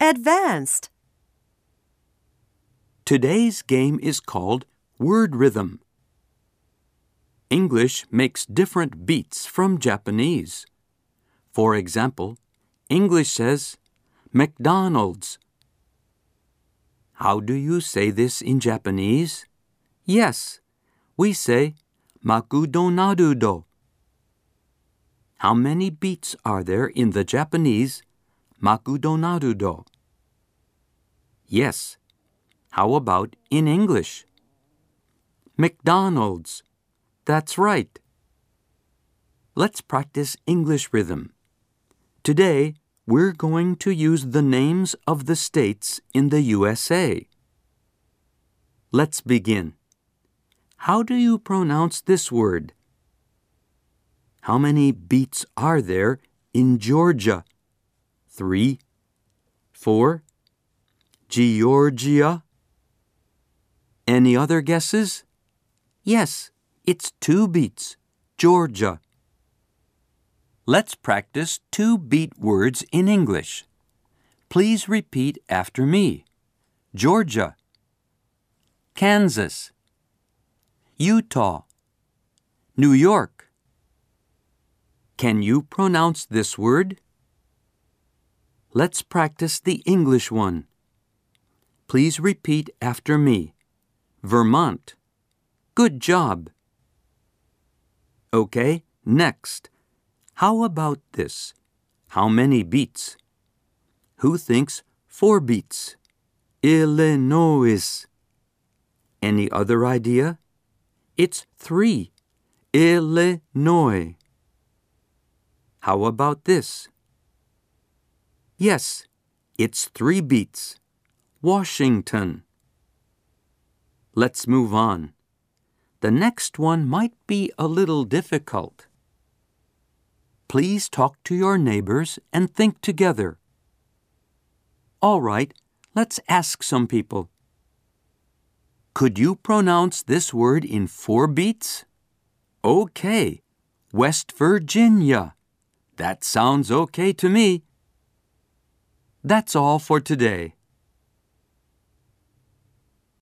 Advanced. Today's game is called Word Rhythm. English makes different beats from Japanese. For example, English says McDonald's. How do you say this in Japanese? Yes, we say McDonaldo. How many beats are there in the Japanese McDonaldo? Yes. How about in English? McDonald's. That's right. Let's practice English rhythm. Today, we're going to use the names of the states in the USA. Let's begin. How do you pronounce this word? How many beats are there in Georgia? Three, four, Georgia. Any other guesses? Yes, it's two beats. Georgia. Let's practice two beat words in English. Please repeat after me Georgia, Kansas, Utah, New York. Can you pronounce this word? Let's practice the English one. Please repeat after me Vermont. Good job. Okay, next. How about this? How many beats? Who thinks four beats? Illinois. Any other idea? It's three. Illinois. How about this? Yes, it's three beats. Washington. Let's move on. The next one might be a little difficult. Please talk to your neighbors and think together. All right, let's ask some people. Could you pronounce this word in four beats? Okay, West Virginia. That sounds okay to me. That's all for today.